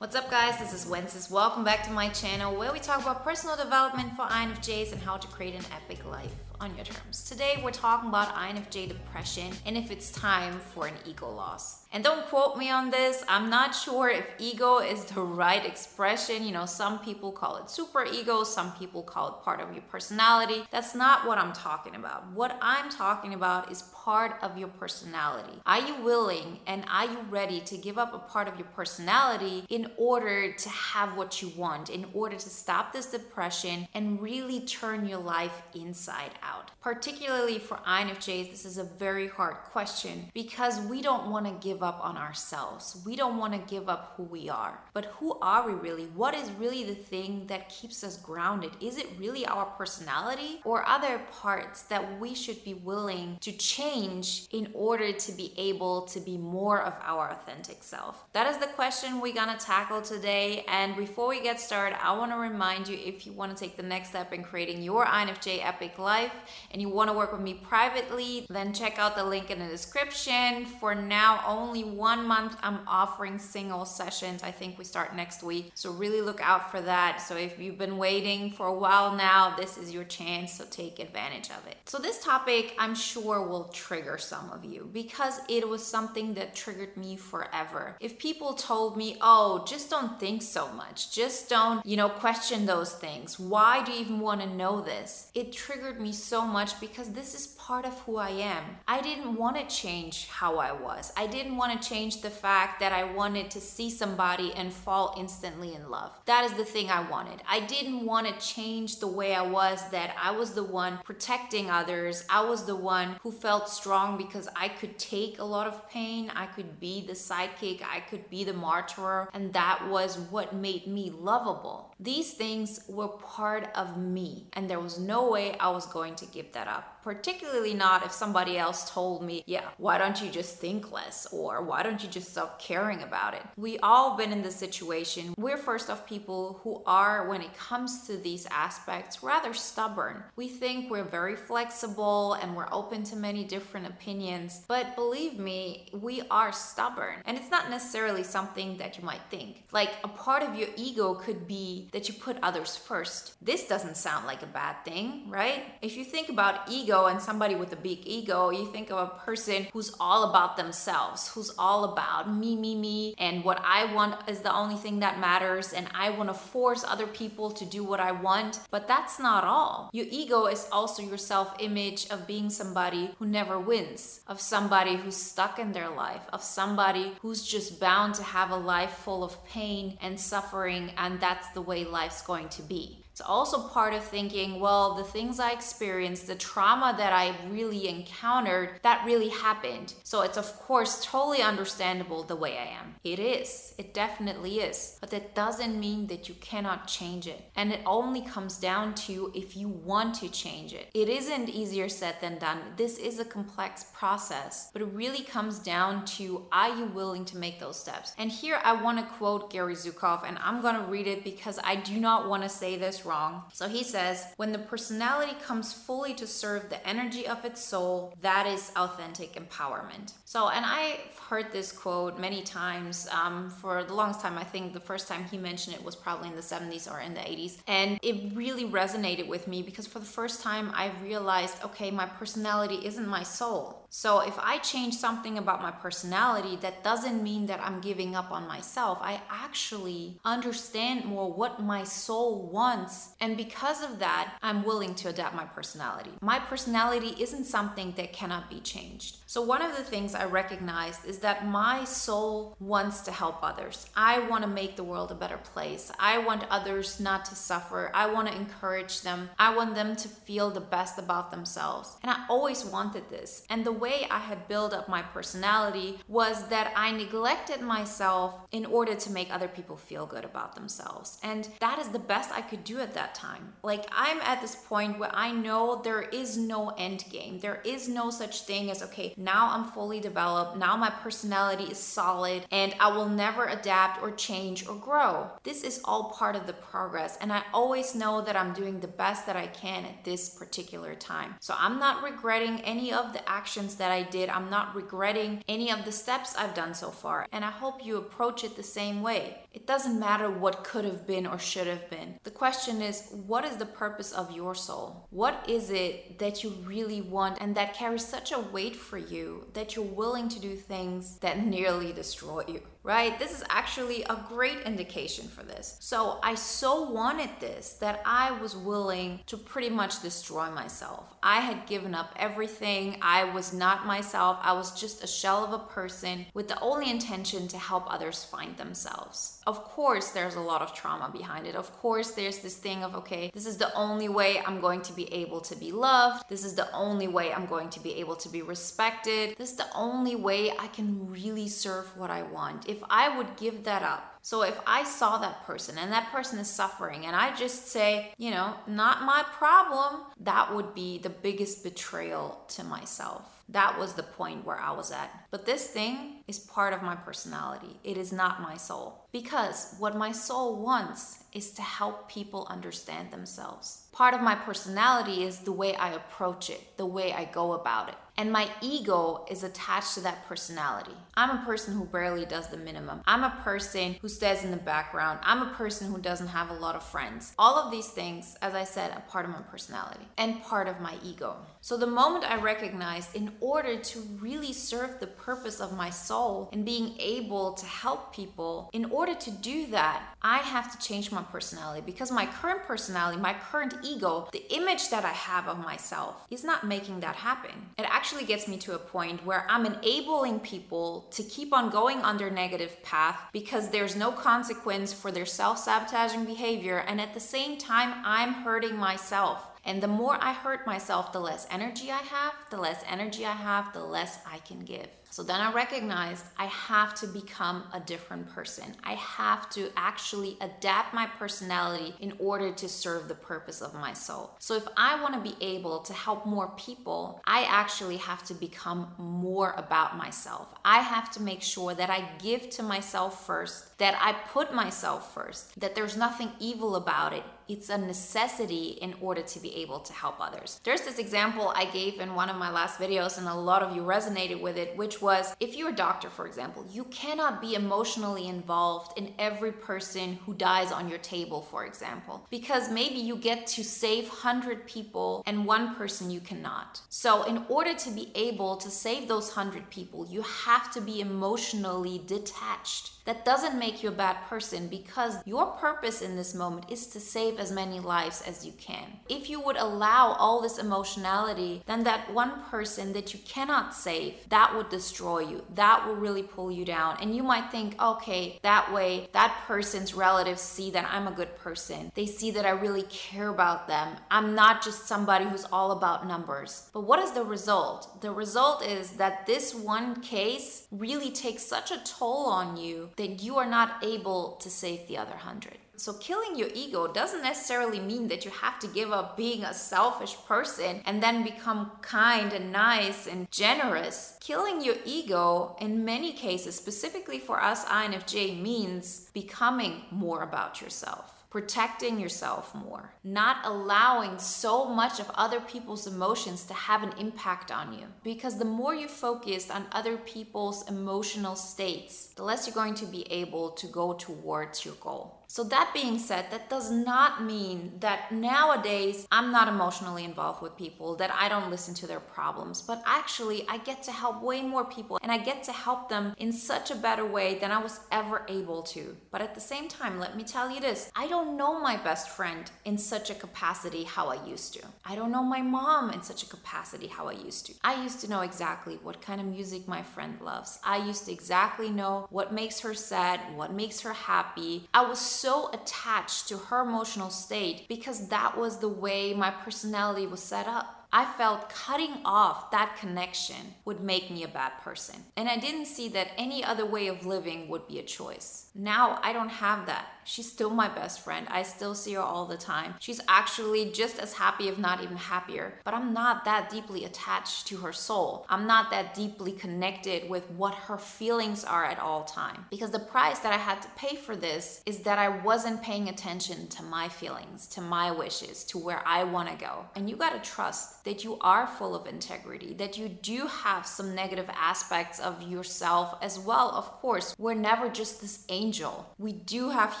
What's up guys, this is Wences. Welcome back to my channel where we talk about personal development for INFJs and how to create an epic life on your terms. Today we're talking about INFJ depression and if it's time for an ego loss. And don't quote me on this. I'm not sure if ego is the right expression. You know, some people call it super ego, some people call it part of your personality. That's not what I'm talking about. What I'm talking about is part of your personality. Are you willing and are you ready to give up a part of your personality in order to have what you want, in order to stop this depression and really turn your life inside out? Particularly for INFJs, this is a very hard question because we don't want to give give up on ourselves. We don't want to give up who we are. But who are we really? What is really the thing that keeps us grounded? Is it really our personality or other parts that we should be willing to change in order to be able to be more of our authentic self? That is the question we're going to tackle today. And before we get started, I want to remind you if you want to take the next step in creating your INFJ epic life and you want to work with me privately, then check out the link in the description. For now, only only one month I'm offering single sessions. I think we start next week. So really look out for that. So if you've been waiting for a while now, this is your chance. So take advantage of it. So this topic I'm sure will trigger some of you because it was something that triggered me forever. If people told me, oh, just don't think so much, just don't, you know, question those things. Why do you even want to know this? It triggered me so much because this is part of who I am. I didn't want to change how I was. I didn't want to change the fact that I wanted to see somebody and fall instantly in love. That is the thing I wanted. I didn't want to change the way I was, that I was the one protecting others. I was the one who felt strong because I could take a lot of pain. I could be the sidekick. I could be the martyr. And that was what made me lovable. These things were part of me. And there was no way I was going to give that up. Particularly not if somebody else told me, yeah, why don't you just think less? Or why don't you just stop caring about it? We all been in this situation. We're first off people who are, when it comes to these aspects, rather stubborn. We think we're very flexible and we're open to many different opinions, but believe me, we are stubborn. And it's not necessarily something that you might think. Like a part of your ego could be that you put others first. This doesn't sound like a bad thing, right? If you think about ego and somebody with a big ego, you think of a person who's all about themselves, who's all about me, me, me, and what I want is the only thing that matters, and I want to force other people to do what I want. But that's not all. Your ego is also your self image of being somebody who never wins, of somebody who's stuck in their life, of somebody who's just bound to have a life full of pain and suffering, and that's the way life's going to be. It's also part of thinking, well, the things I experienced, the trauma that I really encountered, that really happened. So it's, of course, totally understandable the way I am. It is. It definitely is. But that doesn't mean that you cannot change it. And it only comes down to if you want to change it. It isn't easier said than done. This is a complex process, but it really comes down to are you willing to make those steps? And here I want to quote Gary Zukav, and I'm going to read it because I do not want to say this wrong. So he says, when the personality comes fully to serve the energy of its soul, that is authentic empowerment. So, and I've heard this quote many times um, for the longest time. I think the first time he mentioned it was probably in the 70s or in the 80s. And it really resonated with me because for the first time I realized, okay, my personality isn't my soul. So if I change something about my personality, that doesn't mean that I'm giving up on myself. I actually understand more what my soul wants. And because of that, I'm willing to adapt my personality. My personality isn't something that cannot be changed. So one of the things I recognized is that my soul wants to help others. I want to make the world a better place. I want others not to suffer. I want to encourage them. I want them to feel the best about themselves. And I always wanted this. And the way I had built up my personality was that I neglected myself in order to make other people feel good about themselves. And that is the best I could do at that time. Like, I'm at this point where I know there is no end game. There is no such thing as, okay, now I'm fully developed. Now my personality is solid and I will never adapt or change or grow. This is all part of the progress. And I always know that I'm doing the best that I can at this particular time. So I'm not regretting any of the actions that I did. I'm not regretting any of the steps I've done so far. And I hope you approach it the same way. It doesn't matter what could have been or should have been. The question is, what is the purpose of your soul? What is it that you really want and that carries such a weight for you that you're willing to do things that nearly destroy you? right? This is actually a great indication for this. So I so wanted this that I was willing to pretty much destroy myself. I had given up everything. I was not myself. I was just a shell of a person with the only intention to help others find themselves. Of course, there's a lot of trauma behind it. Of course, there's this thing of, okay, this is the only way I'm going to be able to be loved. This is the only way I'm going to be able to be respected. This is the only way I can really serve what I want. If I would give that up, so if I saw that person and that person is suffering and I just say, you know, not my problem, that would be the biggest betrayal to myself. That was the point where I was at. But this thing is part of my personality. It is not my soul. Because what my soul wants is to help people understand themselves. Part of my personality is the way I approach it, the way I go about it. And my ego is attached to that personality. I'm a person who barely does the minimum. I'm a person who stays in the background. I'm a person who doesn't have a lot of friends. All of these things, as I said, are part of my personality and part of my ego. So the moment I recognized in order to really serve the purpose of my soul and being able to help people, in order to do that, I have to change my personality because my current personality, my current ego, the image that I have of myself is not making that happen. It actually actually gets me to a point where I'm enabling people to keep on going on their negative path because there's no consequence for their self sabotaging behavior. And at the same time, I'm hurting myself. And the more I hurt myself, the less energy I have. The less energy I have, the less I can give. So then I recognized I have to become a different person. I have to actually adapt my personality in order to serve the purpose of my soul. So if I want to be able to help more people, I actually have to become more about myself. I have to make sure that I give to myself first, that I put myself first, that there's nothing evil about it. It's a necessity in order to be able to help others. There's this example I gave in one of my last videos, and a lot of you resonated with it, which was if you're a doctor, for example, you cannot be emotionally involved in every person who dies on your table, for example, because maybe you get to save 100 people and one person you cannot. So, in order to be able to save those 100 people, you have to be emotionally detached that doesn't make you a bad person because your purpose in this moment is to save as many lives as you can. If you would allow all this emotionality, then that one person that you cannot save, that would destroy you. That will really pull you down. And you might think, okay, that way that person's relatives see that I'm a good person. They see that I really care about them. I'm not just somebody who's all about numbers. But what is the result? The result is that this one case really takes such a toll on that you are not able to save the other hundred. So, killing your ego doesn't necessarily mean that you have to give up being a selfish person and then become kind and nice and generous. Killing your ego, in many cases, specifically for us INFJ, means becoming more about yourself protecting yourself more, not allowing so much of other people's emotions to have an impact on you. Because the more you focus on other people's emotional states, the less you're going to be able to go towards your goal. So, that being said, that does not mean that nowadays I'm not emotionally involved with people, that I don't listen to their problems, but actually I get to help way more people and I get to help them in such a better way than I was ever able to. But at the same time, let me tell you this I don't know my best friend in such a capacity how I used to. I don't know my mom in such a capacity how I used to. I used to know exactly what kind of music my friend loves. I used to exactly know what makes her sad, what makes her happy. I was so attached to her emotional state because that was the way my personality was set up. I felt cutting off that connection would make me a bad person. And I didn't see that any other way of living would be a choice. Now I don't have that. She's still my best friend. I still see her all the time. She's actually just as happy, if not even happier. But I'm not that deeply attached to her soul. I'm not that deeply connected with what her feelings are at all time. Because the price that I had to pay for this is that I wasn't paying attention to my feelings, to my wishes, to where I want to go. And you got to trust that you are full of integrity, that you do have some negative aspects of yourself as well. Of course, we're never just this angel. We do have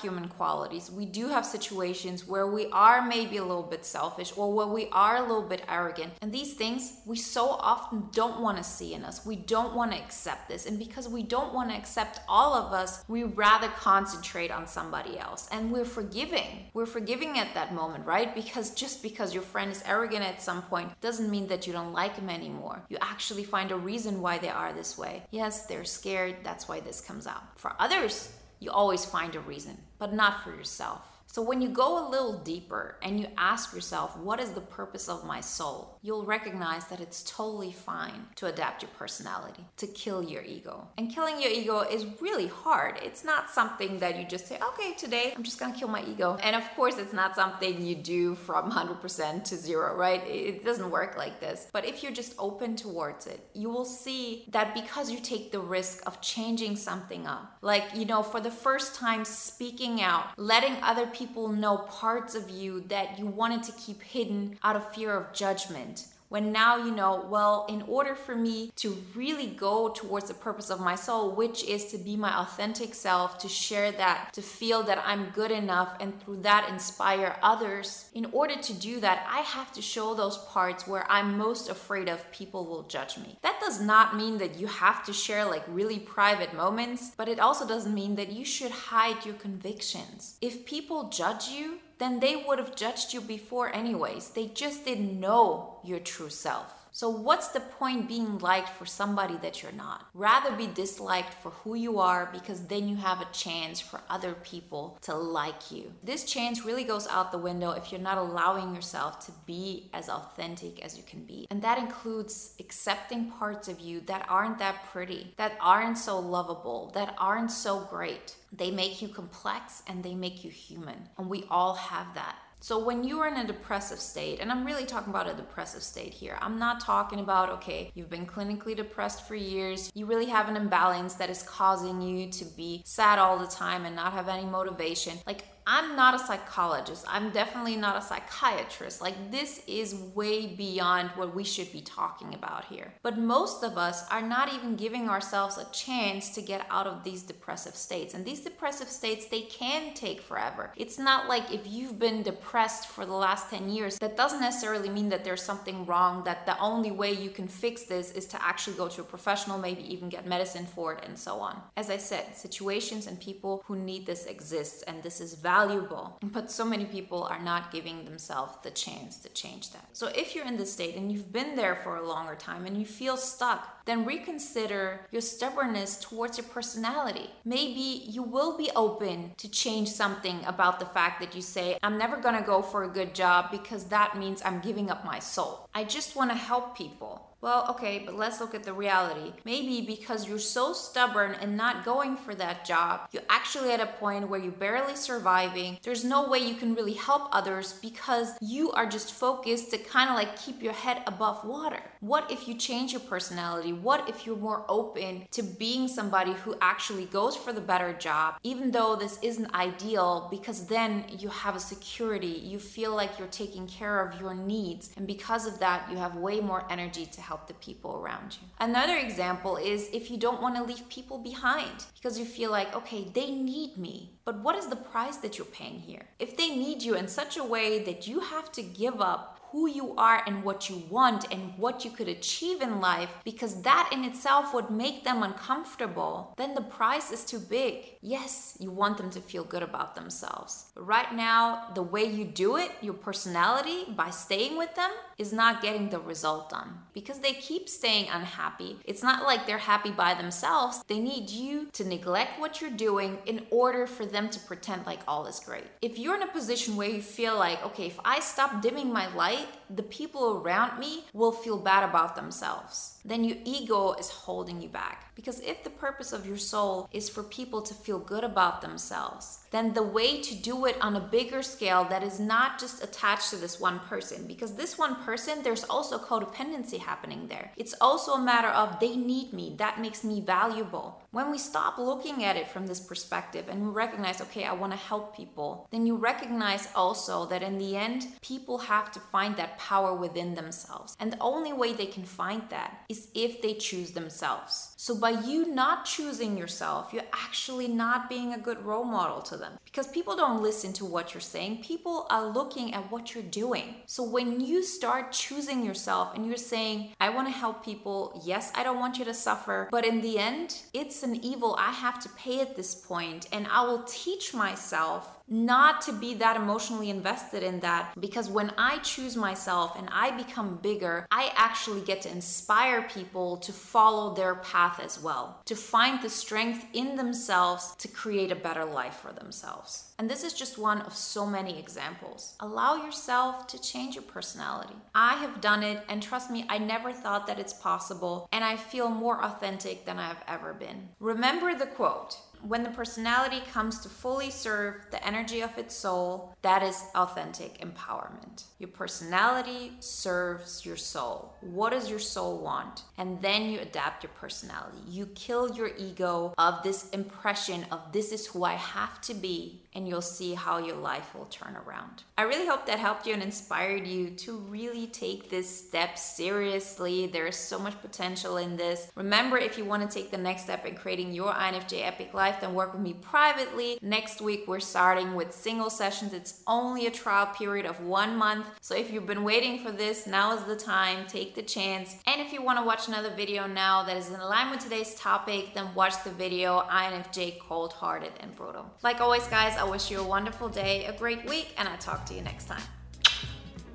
human qualities. We do have situations where we are maybe a little bit selfish or where we are a little bit arrogant. And these things we so often don't want to see in us. We don't want to accept this. And because we don't want to accept all of us, we rather concentrate on somebody else. And we're forgiving. We're forgiving at that moment, right? Because just because your friend is arrogant at some point doesn't mean that you don't like them anymore. You actually find a reason why they are this way. Yes, they're scared. That's why this comes out. For others, you always find a reason, but not for yourself. So, when you go a little deeper and you ask yourself, what is the purpose of my soul? You'll recognize that it's totally fine to adapt your personality, to kill your ego. And killing your ego is really hard. It's not something that you just say, okay, today I'm just gonna kill my ego. And of course, it's not something you do from 100% to zero, right? It doesn't work like this. But if you're just open towards it, you will see that because you take the risk of changing something up, like, you know, for the first time speaking out, letting other people people know parts of you that you wanted to keep hidden out of fear of judgment when now you know, well, in order for me to really go towards the purpose of my soul, which is to be my authentic self, to share that, to feel that I'm good enough, and through that inspire others, in order to do that, I have to show those parts where I'm most afraid of people will judge me. That does not mean that you have to share like really private moments, but it also doesn't mean that you should hide your convictions. If people judge you, then they would have judged you before, anyways. They just didn't know your true self. So, what's the point being liked for somebody that you're not? Rather be disliked for who you are because then you have a chance for other people to like you. This chance really goes out the window if you're not allowing yourself to be as authentic as you can be. And that includes accepting parts of you that aren't that pretty, that aren't so lovable, that aren't so great. They make you complex and they make you human. And we all have that. So, when you are in a depressive state, and I'm really talking about a depressive state here, I'm not talking about, okay, you've been clinically depressed for years, you really have an imbalance that is causing you to be sad all the time and not have any motivation. Like, I'm not a psychologist. I'm definitely not a psychiatrist. Like, this is way beyond what we should be talking about here. But most of us are not even giving ourselves a chance to get out of these depressive states. And these depressive states, they can take forever. It's not like if you've been depressed for the last 10 years, that doesn't necessarily mean that there's something wrong, that the only way you can fix this is to actually go to a professional, maybe even get medicine for it, and so on. As I said, situations and people who need this exist, and this is valid valuable. But so many people are not giving themselves the chance to change that. So if you're in this state and you've been there for a longer time and you feel stuck, then reconsider your stubbornness towards your personality. Maybe you will be open to change something about the fact that you say, I'm never gonna go for a good job because that means I'm giving up my soul. I just wanna help people. Well, okay, but let's look at the reality. Maybe because you're so stubborn and not going for that job, you're actually at a point where you're barely surviving. There's no way you can really help others because you are just focused to kind of like keep your head above water. What if you change your personality? What if you're more open to being somebody who actually goes for the better job, even though this isn't ideal, because then you have a security, you feel like you're taking care of your needs, and because of that, you have way more energy to help the people around you. Another example is if you don't want to leave people behind because you feel like, okay, they need me. But what is the price that you're paying here? If they need you in such a way that you have to give up who you are and what you want and what you could achieve in life because that in itself would make them uncomfortable, then the price is too big. Yes, you want them to feel good about themselves. But right now, the way you do it, your personality, by staying with them, is not getting the result done because they keep staying unhappy. It's not like they're happy by themselves. They need you to neglect what you're doing in order for them to pretend like all is great. If you're in a position where you feel like, okay, if I stop dimming my light, right? The people around me will feel bad about themselves, then your ego is holding you back. Because if the purpose of your soul is for people to feel good about themselves, then the way to do it on a bigger scale that is not just attached to this one person, because this one person, there's also codependency happening there. It's also a matter of they need me, that makes me valuable. When we stop looking at it from this perspective and we recognize, okay, I want to help people, then you recognize also that in the end, people have to find that power within themselves. And the only way they can find that is if they choose themselves. So by you not choosing yourself, you're actually not being a good role model to them because people don't listen to what you're saying. People are looking at what you're doing. So when you start choosing yourself and you're saying, I want to help people, yes, I don't want you to suffer, but in the end, it's an evil I have to pay at this point, and I will teach myself not to be that emotionally invested in that because when I choose myself and I become bigger, I actually get to inspire people to follow their path as well, to find the strength in themselves to create a better life for themselves. And this is just one of so many examples. Allow yourself to change your personality. I have done it, and trust me, I never thought that it's possible, and I feel more authentic than I've ever been. Remember the quote when the personality comes to fully serve the energy of its soul, that is authentic empowerment. Your personality serves your soul. What does your soul want? And then you adapt your personality. You kill your ego of this impression of this is who I have to be, and you'll see how your life will turn around. I really hope that helped you and inspired you to really take this step seriously. There is so much potential in this. Remember, if you want to take the next step in creating your INFJ epic life, then work with me privately. Next week, we're starting with single sessions. It's only a trial period of one month. So if you've been waiting for this, now is the time. Take the chance. And if you want to watch another video now that is in alignment with today's topic, then watch the video INFJ Cold Hearted and Brutal. Like always, guys, I wish you a wonderful day, a great week, and I'll talk to you next time.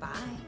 Bye.